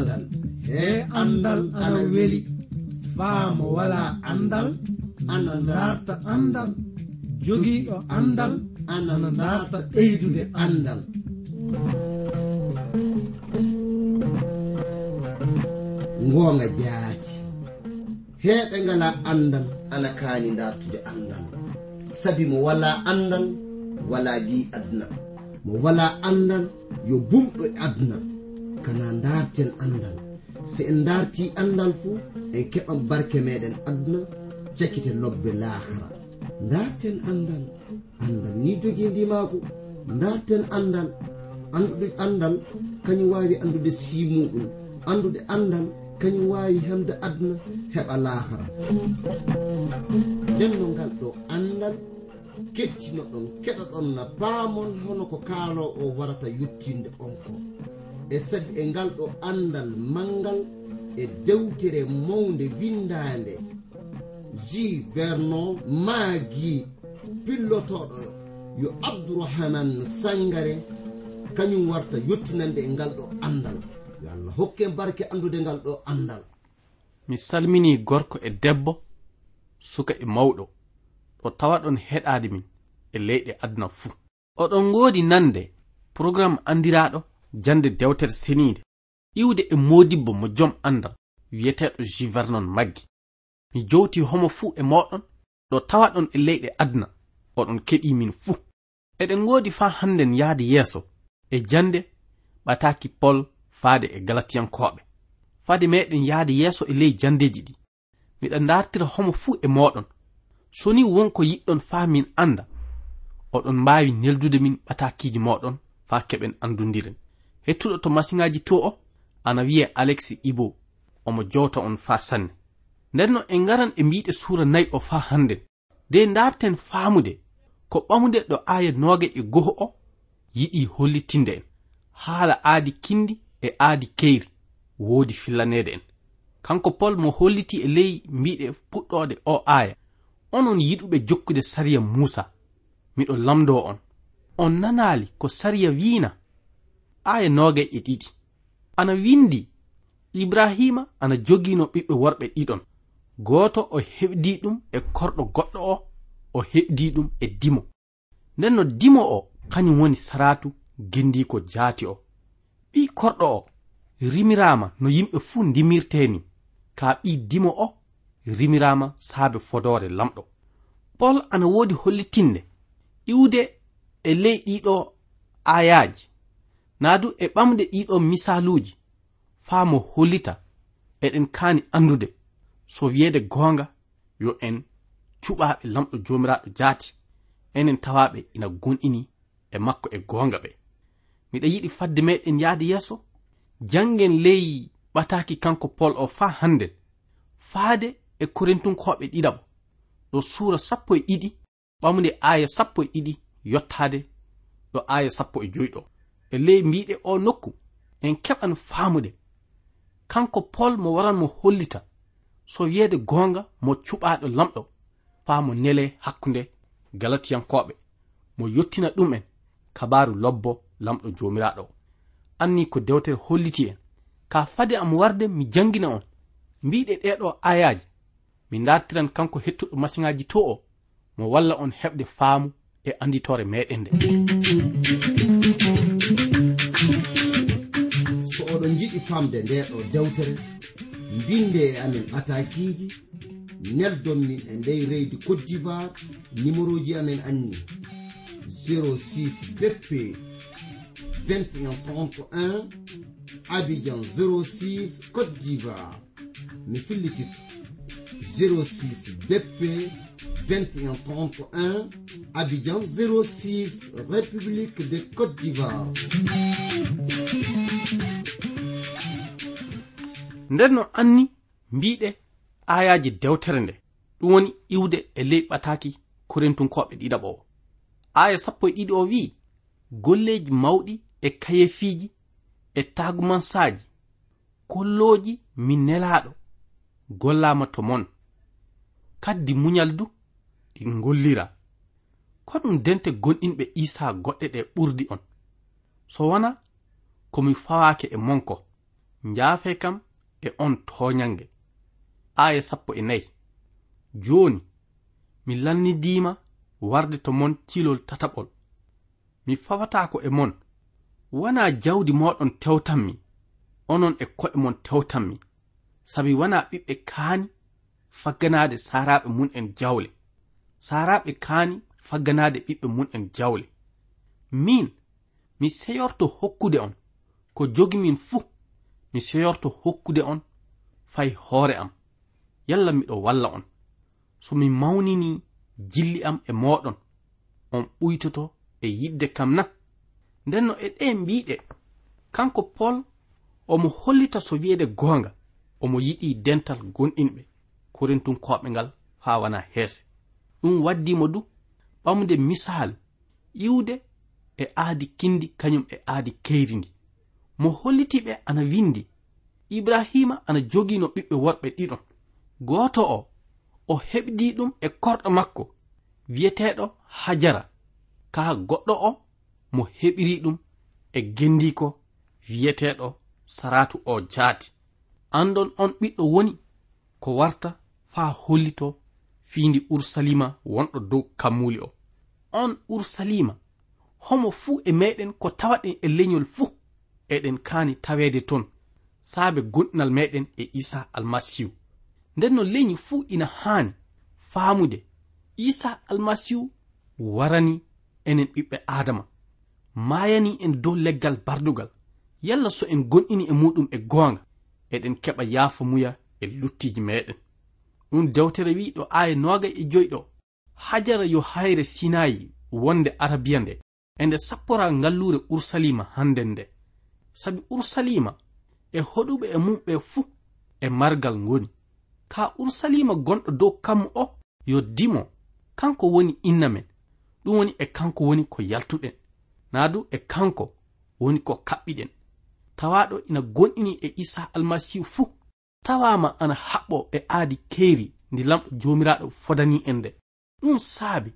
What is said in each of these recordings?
andal. E andal ana weli. Faamo wala andal. Ana darta andal. Jogiiɗo andal. Anana darta ɓeydude andal. Ngoonga jaati. Heeɓe ngala andal ana kaani dartude andal. Sabi mo wala andal wala gi aduna. Mo wala andal yo bumɗo e aduna. Kana darten andal se en darti andal fuu en keɓan barke meɗen aduna cakkite lobbe lahara. Darten andal andal ni jogi ndimako darten andal anduɗe andal kañum wawi andude simuɗum andude andal kañum wawi hemde aduna heɓa lahara. Nden no ngal ɗo andal kettino ɗon kettinoɗon keɗoɗon na paamon hono ko kaalo o warata yettinde on ko e sabi e ngal ɗo andal mangal e dewtere mawde windande ji vernon maagi pillotoɗo yo abdourahaman sangare kañum warta yettinande e ngal ɗo andal yo allah hokke barke andude ngal ɗo andal mi salmini gorko e debbo suka e mawɗo. Ɗo tawa ɗon heɗade min. e leyɗe aduna fuu oɗon ngoodi nande programme andiraɗo jande dewtere seniide. Iwde e modibbo mo jom andal wiyeteɗo jivernon maggi. Mi jowti homo fuu e moɗon ɗo tawa ɗon e leyɗe aduna oɗon keɗi min fuu eɗen ngoodi faa hannden yahde yeeso e jande ɓataaki pol faade e galatiyankoɓe fade meɗen yahde yeeso e ley jandeji ɗi. Miɗa dartira homo fuu e moɗon so ni wonko yiɗɗon faa min anda oɗon mbaawi neldude min ɓatakiiji moɗon faa keɓen andudiren. Hettuɗo to masiŋaaji to o ana wiye alexi ibo omo jowta on faa sanne. Ndenno en ngaran e mbiɗe suura nayi o faa hannden de darten faamude ko ɓamude ɗo aaya nooge e goho o yiɗi hollitinde en. Haala aadi kindi e aadi keyri woodi fillaneede en. Kanko pol mo holliti e ley mbiɗe puɗɗoode o aaya onon yiɗuɓe jokkude sariya muusa. miɗo lamdo on. On nanali ko sariya wiina? Aya noga e ɗiɗi. Ana windi. Ibrahima ana jogino ɓiɓɓe worɓe ɗiɗon. Goto o heɓdi ɗum e korɗo goɗɗo o o heɓdi ɗum e dimo. Nden no dimo o kañum woni saratu gendiko jaati o. Ɓi korɗo o rimirama no yimɓe fuu ndimirteni ka ɓi dimo o rimirama saabe fodore lamɗo. Pol ana wodi hollitinde iwde e ley ɗiɗo ayaji. Na du e ɓamde ɗiɗo misaluji faa mo hollita eɗen kaani andude so wiyeede goonga yo en cuɓaaɓe lamɗo joomiraaɗo jaati enen tawaaɓe ina gonɗini e makko e goonga ɓe. Miɗa yiɗi fadde meɗen yahde yeeso janngen ley ɓataaki kanko pol o faa hannden. Faade e korintunkoɓe ɗiɗaɓo. Ɗo suura sappo e ɗiɗi ɓamde aya sappo e ɗiɗi yottade ɗo aya sappo e joyɗo. E ley mbiɗe o nokku en keɓan faamude. Kanko pol mo waran mo hollita so wiyeede goonga mo cuɓaaɗo lamɗo faa mo nele hakkunde galatiyankoɓe mo yottina ɗum en kabaru lobbo lamɗo joomiraaɗo. O anni ko dewtere holliti en. Ka fade am warde mi janngina on. Mbiɗe ɗeɗo ayaji mi dartiran kanko hettuɗo masiŋaji to o. mo walla on heɓde faamu e anditore meɗen nde. So oɗon jiɗi famde ndeɗo dewtere mbinde e amen atakiji neldon min e ndey reydi cote d'ivoire numéro ji amen anni 06 bp 2131 abidjan 06 cote d'ivoire. Mi fillititto 06 bp 2131 Abidjan 06 République de Côte d'Ivoire. Nden no anni mbiɗe ayaji dewtere nde. Ɗum woni iwde e ley ɓataki korintunkoɓe ɗiɗaɓo o aya sappo e ɗiɗi o wi'i golleji mawɗi e kayefiji e tagumansaji kolloji mi nelaɗo gollama to mon. Kaddi muñal du ɗi gollira ko ɗum dente gonɗinɓe isa goɗɗe ɗe ɓurdi on. So wona komi fawake e monko njaafe kam e on toñange aya sappo e nayi. Joni mi lannidima warde to mon cilol tataɓol. Mi fawatako e mon. Wona jawdi moɗon tewtanmi. Onon e ko'e mon tewtanmi. Sabi wona ɓiɓɓe kaani fagganade saraɓe mun en jawle. saraɓe kaani fagganade ɓiɓɓe mum'en jawle. Min mi seyorto hokkude on. Ko jogi min fuu mi seyorto hokkude on fay hoore am. Yalla miɗo walla on. So mi mawnini jilli am e moɗon on ɓuytoto e yidde kam na. Nden no e ɗe mbiɗe kanko pol omo hollita so wi'ede goonga omo yiɗi dental gonɗinɓe korintunkoɓe ngal haa wana heese ɗum waddimo du? Ɓamde misal iwde e aadi kindi kañum e aadi keyri ndi. Mo hollitiɓe ana windi. Ibrahima ana jogino ɓiɓɓe worɓe ɗiɗon gooto o o heɓdi ɗum e korɗo makko wiyeteɗo hajara. Ka goɗɗo o mo heɓiri ɗum e gendiko wiyeteɗo saratu o jaati. Andon on ɓiɗɗo woni ko warta faa hollito fiindi ursalima wonɗo dow kammuli o. On ursalima homo fuu e meɗen ko tawaɗen e leñol fuu eɗen kaani taweede ton saabe gonɗinal meɗen e isa almasihu. Nden no leñi fuu ina haani faamude isa almasihu warani enen ɓiɓɓe adama maayani en dow leggal bardugal. Yalla so en gonɗini e muɗum e goonga eɗen keɓa yaafa muya e luttiji meɗen. ɗum dewtere wi ɗo aya noga e joyɗo. Hajara yo hayre sinayi wonde arabiya nde e nde sappora ngallure ursalima handen nde. Sabi ursalima e hoɗuɓe e mumɓe fuu e margal ngoni. Ka ursalima gonɗo dow kammu o yo dimo kanko woni inna men. Ɗum woni e kanko woni ko yaltuɗen. Naa du e kanko woni ko kaɓɓiɗen. Tawaɗo ina gonɗini e isa almasihu fuu tawama ana haɓɓo e aadi keeri ndi lamɗo jomiraɗo fodani en nde. Ɗum saabi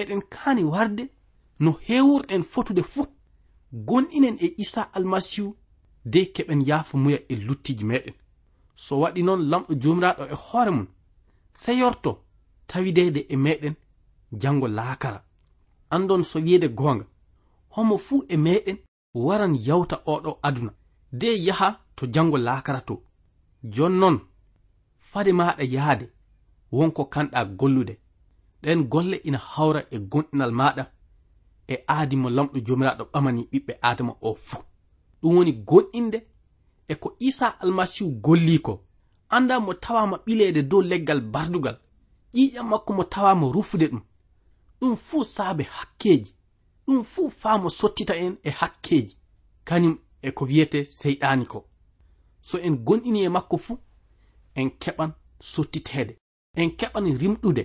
eɗen kaani warde no hewurɗen fotude fuu. Gonɗinen e isa almasihu de keɓen yaafa muya e luttiji meɗen. So waɗi noon lamɗo jomiraɗo e hoore mum seyorto tawidede e meɗen jango laakara. Andon so wiyeede goonga homo fuu e meɗen waran yawta oɗo aduna. De yaha to jango laakara to. jonnon fade maɗa yahde wonko kanɗa gollude. Ɗen golle ina hawra e gonɗinal maɗa e aadi mo lamɗo jomiraɗo ɓamani ɓiɓɓe adama o fuu. Ɗum woni gonɗinde e ko isa almasihu golli ko anda mo tawama ɓileede dow leggal bardugal. Ƴiƴam makko mo tawama rufude ɗum. Ɗum fuu saabe hakkeji ɗum fuu faamo sottita en e hakkeji kañum e ko wiyete seyɗani ko. so en gonɗini e makko fuu en keɓan sottiteede. En keɓan rimɗude.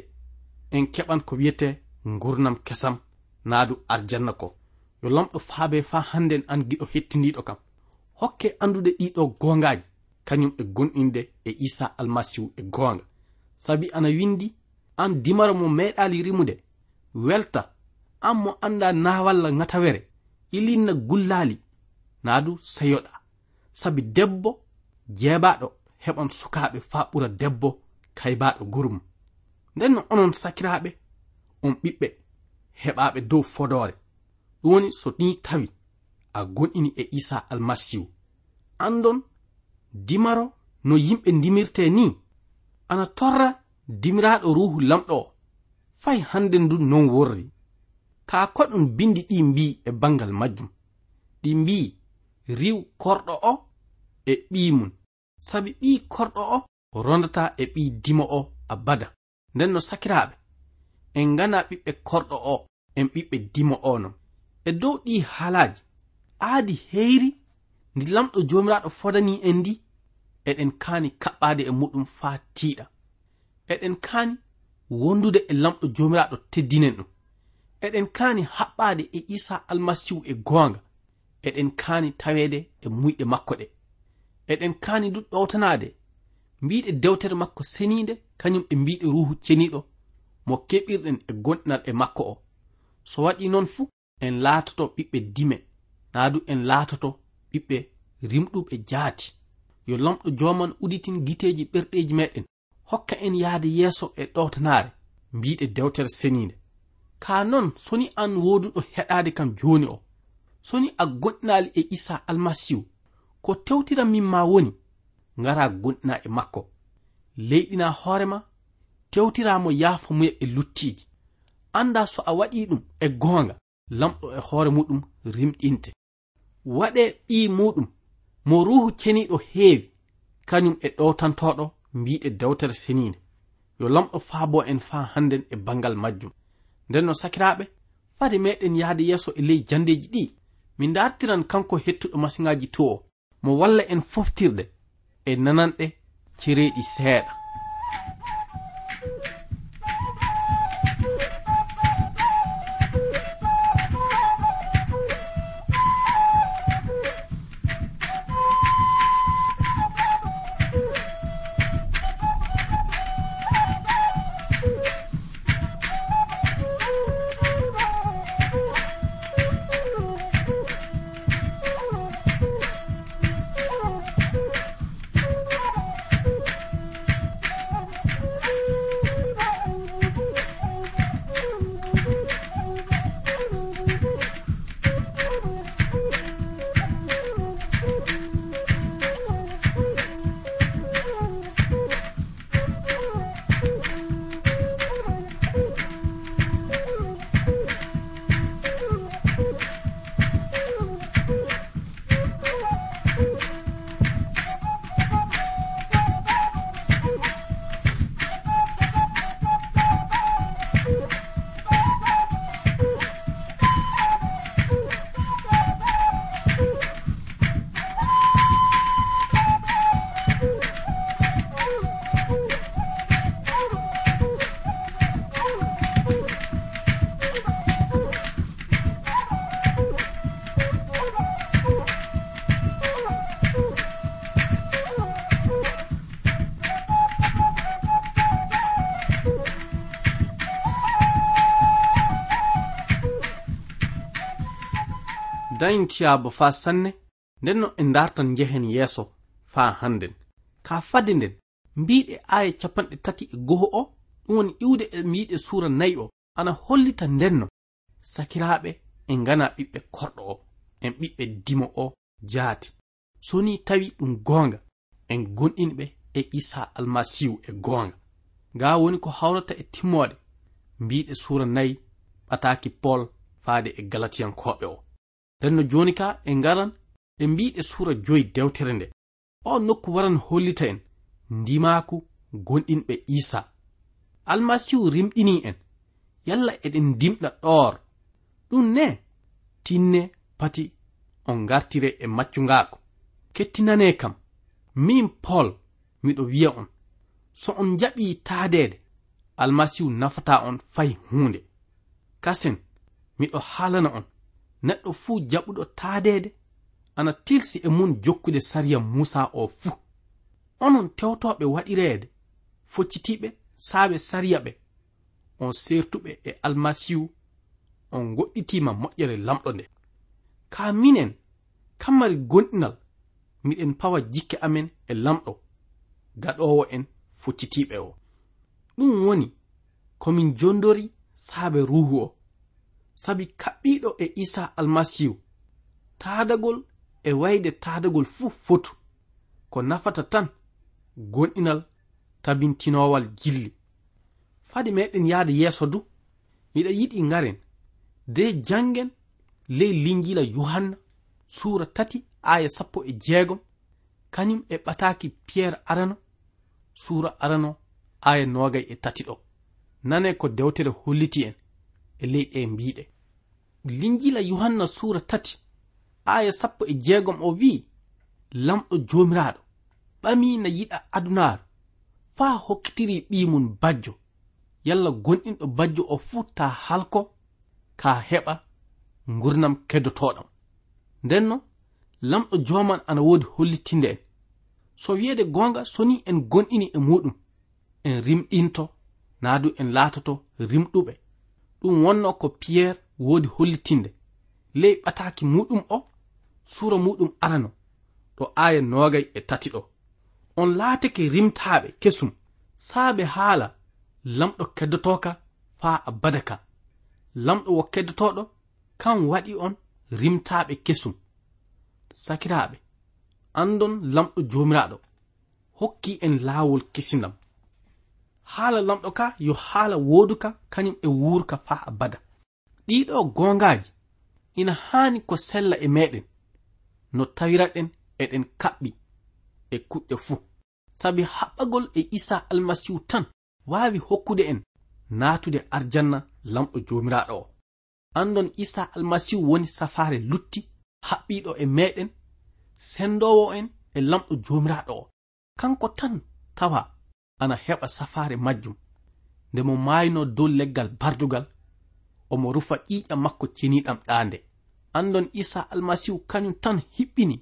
En keɓan ko wiyete ngurnam kesam naadu arjanna ko. Yo lamɗo faabe fa hannde en an giɗo hettindiiɗo kam. Hokke andude ɗiɗo goongaaji. Kañum e gonɗinde e isa almasihu e goonga. Sabi ana windi an dimaro mo meeɗaali rimude. Welta an mo annda naawalla ŋatawere ilinna gullaali naadu seyoɗa sabi debbo jeebaɗo heɓon sukaɓe fa ɓura debbo kaybaɗo gurum nden no onon sakiraɓe on ɓiɓɓe heɓaɓe dow fodore ɗum woni so ɗi tawi a gonɗini e isa almasihu andon dimaro no yimɓe dimirte ni ana torra dimiraɗo ruhu lamɗo o. Fay hande ndu non worri. Ka ko ɗum bindi ɗi mbi e bangal majjum? Ɗi mbi riw korɗo o e ɓimum sabi ɓi korɗo o rondata e ɓi dimo o abada. Nden no sakiraɓe en gana ɓiɓɓe korɗo o en ɓiɓɓe dimo o non. E dow ɗi haalaji aadi heyri ndi lamɗo jomiraɗo fodani en ndi eɗen kaani kaɓɓade e muɗum faa tiiɗa. Eɗen kaani wondude e lamɗo jomiraɗo teddinen ɗum. Eɗen kaani haɓɓade e isa almasihu e goonga. Eɗen kaani taweede e muyɗe makko ɗe. eɗen kaani du ɗowtanade mbiɗe dewtere makko seninde kañum e mbiɗe ruhu ceniɗo mo keɓirɗen e gonɗinal e makko o. So waɗi noon fuu en laatoto ɓiɓɓe dime. Naa du en laatoto ɓiɓɓe rimɗuɓe jaati. Yo lamɗo joman uditin giteeji ɓerɗeeji meɗen hokka en yahde yeeso e ɗowtanaare. Mbiɗe dewtere seniinde. Kaa noon soni an wooduɗo heɗaade kam jooni o. Soni a goɗɗinaali e isa almasihu ko tewtira min ma woni ngara gonɗina e makko. Leyɗina hoorema tewtiramo yaafa muye e luttiji anda so a waɗi ɗum e goonga lamɗo e hoore muɗum rimɗinte. Waɗe ɓi muɗum mo ruhu ceniɗo heewi kañum e ɗowtantoɗo mbiɗe dewtere senide yo lamɗo faabo en faa hannden e bangal majjum. Nden no sakiraɓe fade meɗen yahde yeeso e ley jandeji ɗi. Min dartiran kanko hettuɗo masiŋaji to o. mo walla en foftirde e nananɗe cereeɗi seeɗa. dañen tiyaabo faa sanne nden no en dartan njehen yeeso faa hannden. Ka fade nden mbiɗe aaya capanɗe tati e goho o ɗum woni iwde e mbiɗe suura nayi o ana hollita ndenno sakiraaɓe en ngana ɓiɓɓe korɗo o en ɓiɓɓe dimo o jaati. So ni tawi ɗum goonga en gonɗinɓe e isa almasihu e goonga. Ngaa woni ko hawrata e timmoode mbiɗe suura nayi ɓataaki pol faade e galatiyankoɓe o. nden no joni ka en ngaran ɓe mbiɗe suura joyi dewtere nde. O nokku waran hollita en ndimaku gonɗinɓe isa almasihu rimɗini en yalla eɗen dimɗa ɗoor. Ɗum ne tinne pati on gartire e maccungako kettinane kam min pol miɗo wiya on. So on jaɓi taadede almasihu nafata on fay hunde kasen miɗo haalana on. neɗɗo fuu jaɓuɗo taadede ana tilsi e mun jokkude sariya musa o fuu. Onon tewtoɓe waɗireede foccitiɓe saaɓe sariya ɓe on sertuɓe e almasihu on goɗɗitima moƴƴere lamɗo nde. Ka minen kammari gonɗinal miɗen pawa jikke amen e lamɗo gaɗowo en foccitiɓe o. Ɗum woni komin jondori saabe ruhu o. sabi kaɓɓiɗo e isa almasihu taadagol e wayde taadagol fuu fotu. Ko nafata tan gonɗinal tabintinowal jilli. Fadi meɗen yahde yeeso du miɗa yiɗi ngaren de jangen ley linjila yohanna suura tati aya sappo e jeegom kañum e ɓataki piyerre arano suura arano aya nogay e tati ɗo. Nane ko dewtere holliti en e ley ɗe mbiɗe linjila yohanna suura tati aya sappo e jeegom o wi'i lamɗo joomiraaɗo ɓami na yiɗa adunaaru faa hokkitiri ɓiimum bajjo. Yalla gonɗinɗo bajjo o fuu ta halko ka heɓa ngurnam keddotoɗam ndenno lamɗo joman ana woodi hollitinde en. So wiyeede goonga soni en gonɗini e muɗum en rimɗinto naadu en laatoto rimɗuɓe. Ɗum wonno ko piyerre woodi hollitinde. Ley ɓataaki muɗum o suura muɗum arano ɗo aya nogay e tati ɗo. On laatake rimtaaɓe kesum saaɓe haala lamɗo keddotoka faa abada ka. Lamɗo wo keddotoɗo kan waɗi on rimtaaɓe kesum. Sakiraaɓe andon lamɗo joomiraaɗo hokki en laawol kesindam haala lamɗo ka yo haala wooduka kañum e wuurka faa abada. ɗiɗo gongaji ina haani ko sella e meɗen no tawiraɗen eɗen kaɓɓi e kuɗɗe fuu. Sabi haɓɓagol e isa almasihu tan waawi hokkude en naatude arjanna lamɗo joomiraaɗo o. Andon isa almasihu woni safaare lutti haɓɓiɗo e meɗen sendowo en e lamɗo joomiraaɗo o. Kanko tan tawa ana heɓa safaare majjum nde mo maayno dow leggal bardugal omo rufa ƴiƴam makko ceniɗam ɗaande. Andon isa almasihu kañum tan hiɓɓini.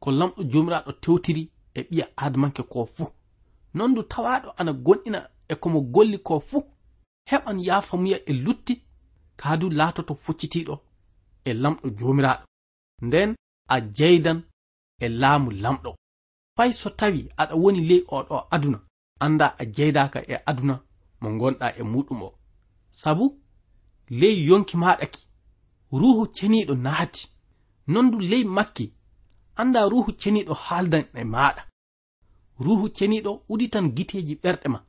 Ko lamɗo jomiraɗo tewtiri e ɓiya adamanke ko fuu. Non du tawaɗo ana gonɗina e komo golli ko fuu. Heɓan yafamuya e lutti. Kaadu laatoto foccitiɗo e lamɗo jomiraɗo nden a jeydan e laamu lamɗo. Fay so tawi aɗa woni ley oɗo aduna anda a jeydaka e aduna mo gonɗa e muɗum o. Sabu ley yonki maɗaki ruhu ceniɗo naati nondu ley makki anda ruhu ceniɗo haaldan e maɗa. Ruhu ceniɗo uditan giteji ɓerɗe ma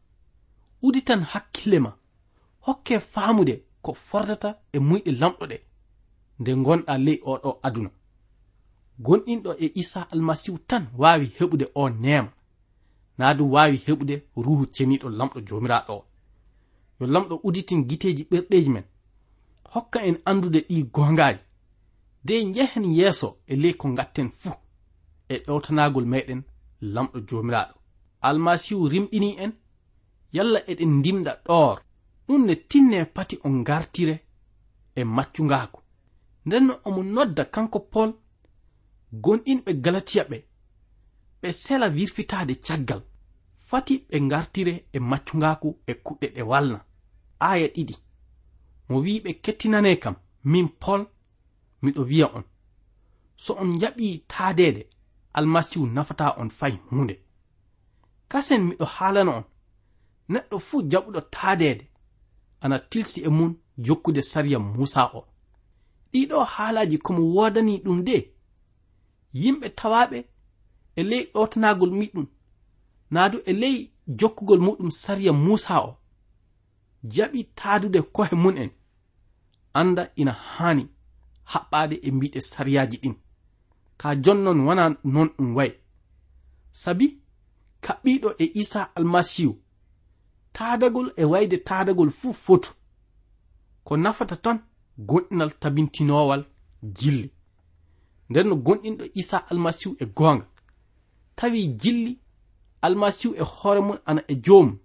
uditan hakkille ma hokke faamude ko fordata e muyɗe lamɗoɗe nde gonɗa ley oɗo aduna. Gonɗinɗo e isa almasihu tan wawi heɓude o nema naa du wawi heɓude ruhu ceniɗo lamɗo jomiraɗo o. Yo lamɗo uditin giteji ɓerɗeji men hokka en andude ɗi gongaji de njehen yeeso e ley ko gatten fuu e ɗewtanagol meɗen lamɗo jomiraɗo almasihu rimɗini en yalla eɗen ndimɗa ɗoor. Ɗum ne tinne pati on gartire e maccungaako nden no omo nodda kanko pol gonɗinɓe galatiya ɓe ɓe sela wirfitade caggal fati ɓe gartire e maccungaako e kuɗɗe ɗe walna. Aya ɗiɗi. mo wi ɓe kettinane kam min pol miɗo wiya on. So on jaɓi taadede almasihu nafata on fay hunde kasen miɗo haalana on neɗɗo fuu jaɓuɗo taadede ana tilsi e mun jokkude sariya musa o. Ɗiɗo haalaji komo wodani ɗum de? Yimɓe tawaɓe e ley ɗotanagol miɗum naadu e ley jokkugol muɗum sariya musa o. Jaɓi taadude kohe mun en. anda ina haani haɓɓade e mbiɗe sariyaji ɗin. Ka jonnon wana non ɗum wayi. Sabi kaɓɓiɗo e isa almasihu taadagol e wayde taadagol fuu fotu ko nafata tan gonɗinal tabintinowal jilli. Nden no gonɗinɗo isa almasihu e goonga. Tawi jilli almasihu e hoore mum ana e joomum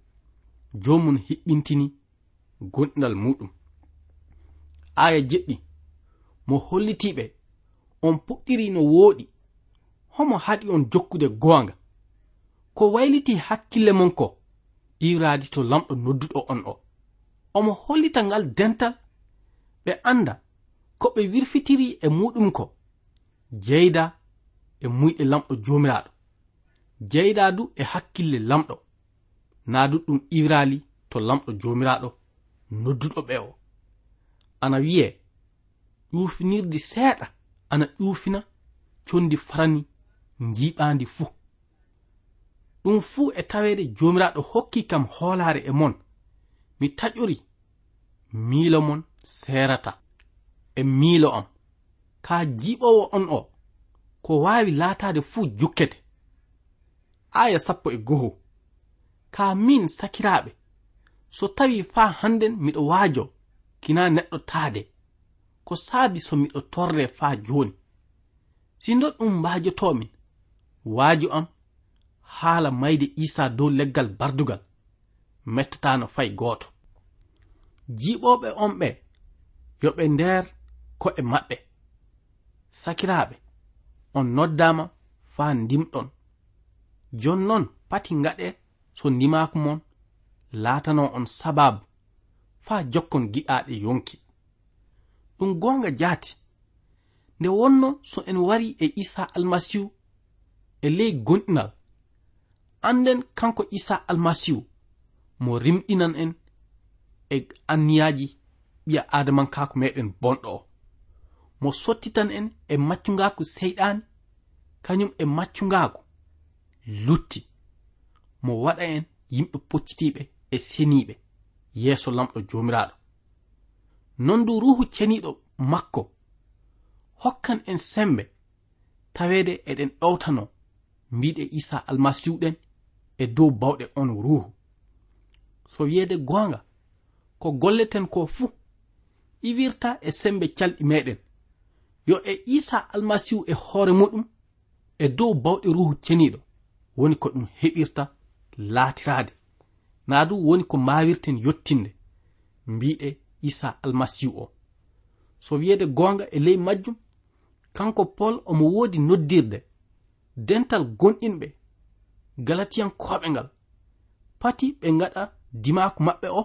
joomum hiɓɓintini gonɗinal muɗum. aya jeɗɗi. Mo hollitiɓe on puɗɗiri no wooɗi homo haɗi on jokkude goonga. Ko wayliti hakkille mon ko iraadi to lamɗo nodduɗo on o. Omo hollita ngal dental ɓe anda ko ɓe wirfitiri e muɗum ko jeyda e muyɗe lamɗo jomiraɗo jeyda du e hakkille lamɗo. Naa du ɗum iwrali to lamɗo jomiraɗo nodduɗo ɓe o. ana wi'e ƴufinirdi seeɗa ana ƴufina condi farani njiɓandi fuu. Ɗum fuu e tawede jomiraɗo hokki kam hoolare e mon. Mi taƴori miilo mon seerata e miilo am. Ka jiɓowo on o ko wawi laatade fuu jukkete. Aya sappo e goho ka min sakiraɓe so tawi faa hannden miɗo waajo kina neɗɗo taade. Ko saabi so miɗo torre faa jooni. Sindo ɗum waajotomin waajo am haala mayde isa dow leggal bardugal mettotano fay gooto. Jiiɓoɓe on ɓe yo ɓe ko e maɓɓe. Sakiraaɓe on noddama faa ndimɗon. Jonnon pati ngaɗe so ndimaaku mon laatano on sababu faa jokkon gi'aaɗe yonki. Ɗum goonga jaati. Nde wonno so en wari e isa almasihu e ley gonɗinal. Anden kanko isa almasihu mo rimɗinan en e anniyaji ɓiya adamankaako meɗen bonɗo o. Mo sottitan en e maccungaako seyɗaani kañum e maccungaako lutti. Mo waɗa en yimɓe poccitiiɓe e seniiɓe. yeeso lamɗo jomiraɗo non du ruhu ceniɗo makko hokkan en sembe tawede eɗen ɗowtano mbiɗe isa almasihu ɗen e dow bawɗe on ruhu so wiyeede goonga ko golleten ko fuu iwirta e sembe calɗi meɗen yo e isa almasihu e hoore muɗum e dow bawɗe ruhu ceniɗo woni ko ɗum heɓirta laatiraade. na du woni ko mawirten yottinde mbiɗe isa almasihu o. So wiyede gonga e ley majjum kanko pol omo woodi noddirde dental gonɗinɓe galatiyankoɓe ngal. Pati ɓe gaɗa dimaku maɓɓe o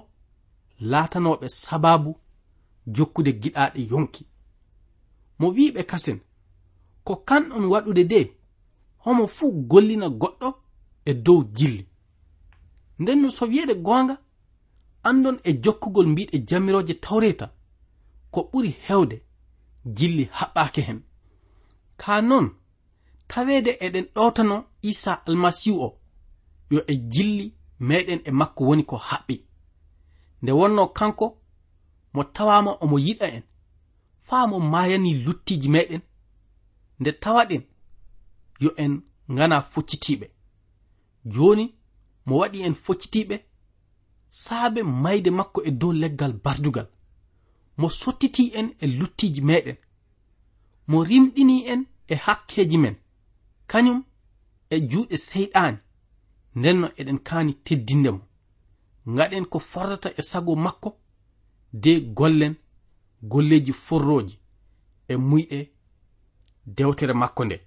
laatanoɓe sababu jokkude giɗaɗe yonki. Mo wiɓe kasen ko kanɗon waɗude de homo fuu gollina goɗɗo e dow jilli. nden no so wiyeede goonga andon e jokkugol mbiɗe jamirooje tawreta ko ɓuri heewde jilli haɓɓaake hen. Kaa noon taweede eɗen ɗowtano isa almasihu o yo e jilli meɗen e makko woni ko haɓɓi. Nde wonno kanko mo tawama omo yiɗa en faa mo mayani luttiji meɗen nde tawaɗen yo en ngana foccitiɓe joni mo waɗi en foccitiɓe saabe mayde makko e dow leggal bardugal. Mo sottiti en e luttiji meɗen mo rimɗini en e hakkeji men. Kañum e juuɗe seyɗani ndenno eɗen kaani teddinde mo. Ngaɗen ko fordata e sago makko de gollen golleji forroji e muyɗe dewtere makko nde.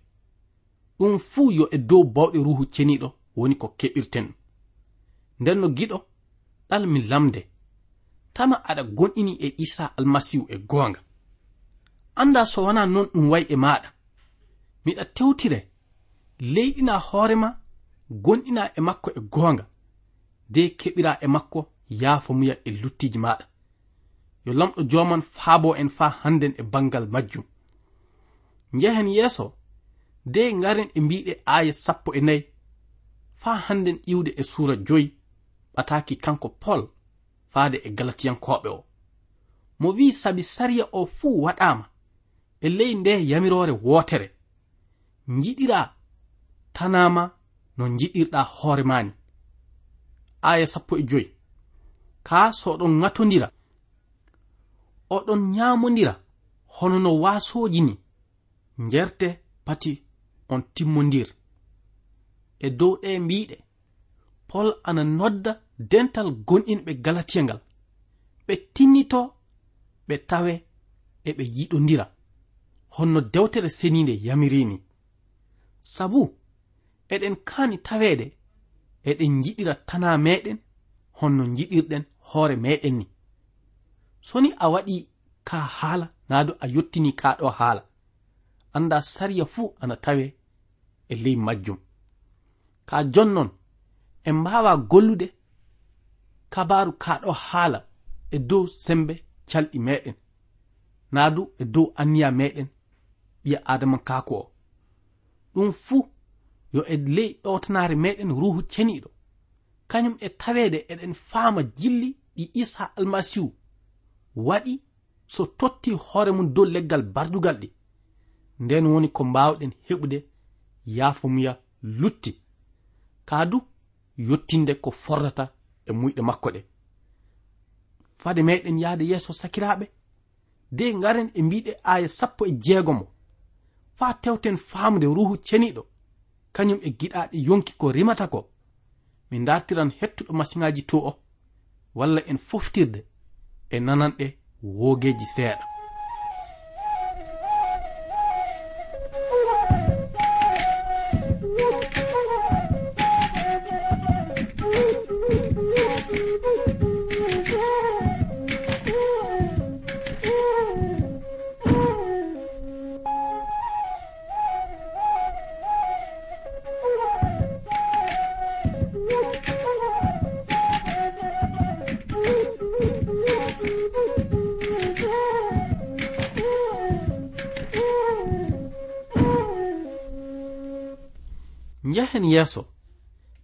Ɗum fuu yo e dow bawɗe ruhu ceniɗo woni ko keɓirten. nden no giɗo ɗalmi lamde. Tama aɗa gonɗini e isa almasihu e goonga. Anda so wona noon ɗum wayi e maɗa miɗa tewtire leyɗina hoorema gonɗina e makko e goonga. De keɓira e makko yaafo muya e luttiji maɗa yo lamɗo joman faabo en faa hannden e bangal majjum. Njehen yeeso de ngaren e mbiɗe aaya sappo e nayi faa hannden iwde e suura joyi. ɓataki kanko pol faade e galatiyankoɓe o. Mo wi sabi sariya o fuu waɗama e ley nde yamirore wootere. Jiɗira tanama no jiɗirɗa hoore mani aya sappo e joyi. Ka so oɗon gatodira oɗon ñamodira hono no waasoji ni njerte pati on timmodir e dow ɗe mbiɗe pol ana nodda dental gonɗinɓe galatiya ngal ɓe tinnito ɓe tawe e ɓe yiɗodira honno dewtere seninde yamirini. Sabu eɗen kaani taweede eɗen jiɗira tana meɗen honno jiɗirɗen hoore meɗen ni. Soni a waɗi ka haala naado a yottini kaɗo haala. Anda sariya fuu ana tawe e ley majjum. Ka jonnon en mbawa gollude kabaru kaɗo haala e dow sembe calɗi meɗen. Naadu e dow anniya meɗen ɓiya adama kaako o. Ɗum fuu yo e ley ɗowtanaare meɗen ruhu ceniɗo kañum e tawede eɗen faama jilli ɗi isa almasihu waɗi so totti hoore mum dow leggal bardugal ɗi. Nden woni ko mbawɗen heɓude yaafamuya lutti. Kaadu yottinde ko fordata e muyɗe makko ɗe. Fade meɗen yahde yeeso sakiraɓe de garen e mbiɗe aya sappo e jeegomo fa tewten faamde ruhu ceniɗo kañum e giɗaɗe yonki ko rimata ko. Min dartiran hettuɗo masiŋaji to o walla en foftirde e nananɗe woogeeji seeɗa. hen yeeso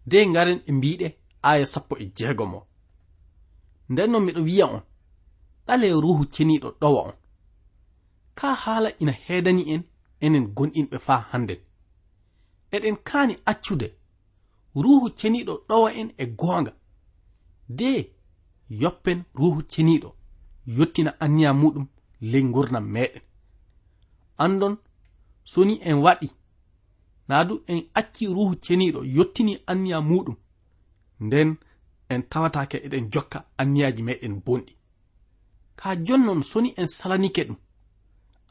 de ngaren e mbiɗe aya sappo e jeegomo nden non miɗo wiya on ɗale ruhu ceniɗo ɗowa on. Ka haala ina heedani en enen gonɗinɓe faa hannden eɗen kaani accude ruhu ceniɗo ɗowa en e goonga. De yoppen ruhu ceniɗo yottina anniya muɗum ley gurdam meɗen. Andon soni en waɗi na du en acci ruhu ceniɗo yottini anniya muɗum. Nden en tawatake eɗen jokka anniyaji meɗen bonɗi. Ka jonnon soni en salanike ɗum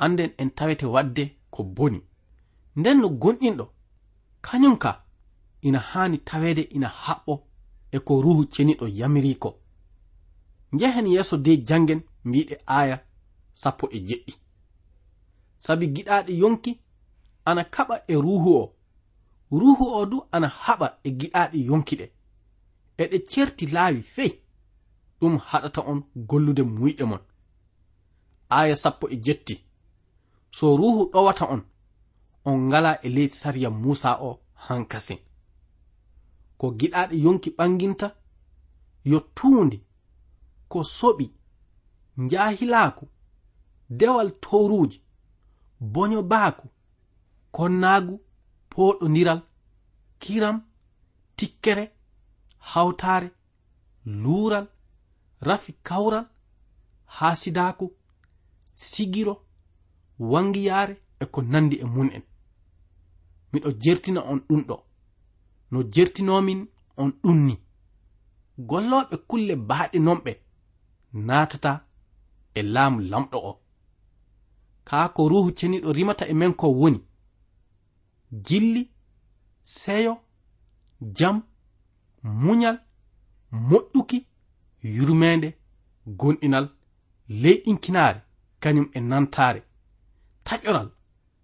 anden en tawete wadde ko boni. Nden no gonɗinɗo kañum ka ina haani tawede ina haɓɓo e ko ruhu ceniɗo yamiri ko njehen yeeso de jangen mbiɗe aya sappo e jeɗɗi. Sabi giɗaɗe yonki ana kaɓa e ruhu o. Ruhu o du ana haɓa e giɗaaɗi yonkiɗe. Eɗe certi laawi fey ɗum haɗata on gollude muyɗe mon. Aya sappo e jetti. So ruhu ɗowata on on ngala e leydi sariya musa o hankasin. Ko giɗaɗe yonki ɓanginta yo tuundi ko soɓi njahilaaku dewal towruuji boño baaku konnaagu pooɗodiral kiram tikkere hawtaare luural rafi kawral haasidaaku sigiro wangiyaare e ko nandi e mun en miɗo jertina on ɗumɗo no jertinomin on ɗumni gollooɓe kulle baaɗinomɓe naatata e laamu lamɗo o. Kaa ko ruhu ceniɗo rimata e men ko woni. jilli seyo jam muñal moƴƴuki yurmede gonɗinal leyɗinkinaare kañum e nantare taƴoral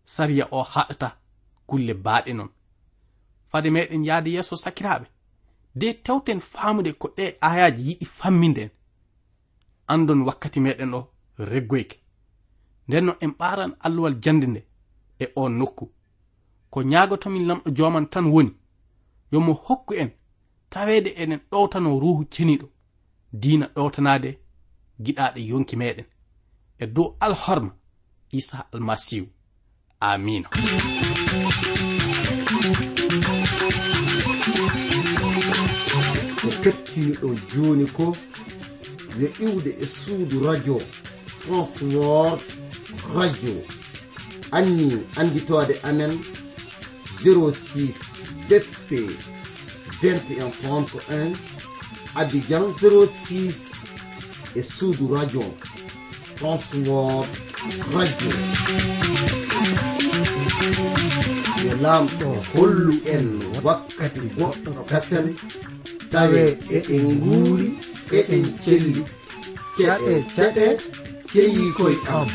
sariya o haɗata kulle baaɗe non. Fade meɗen yahde yeeso sakiraɓe de tewten faamude ko ɗe ayaji yiɗi famminden andon wakkati meɗen o reggoyke. Nden no en ɓaran alluwal jande nde e on nokku. ko ñaagotomin lamɗo joman tan woni. Yo mo hokku en taweede enen ɗowtano ruhu ceniɗo. Diina ɗowtanade giɗaɗe yonki meɗen. E dow alhorma isa almasihu. Amina ko kettiniɗon joni ko yo iwde e suudu radio transword radio. Anni anditode amen. 06 BP 2131 Abidjan 06 e suudu Radio transword Radio. Yo lamɗo hollu en wakkati goɗɗo kasen tawe eɗen nguuri eɗen celli ceɗe ceɗe ceyi koye am.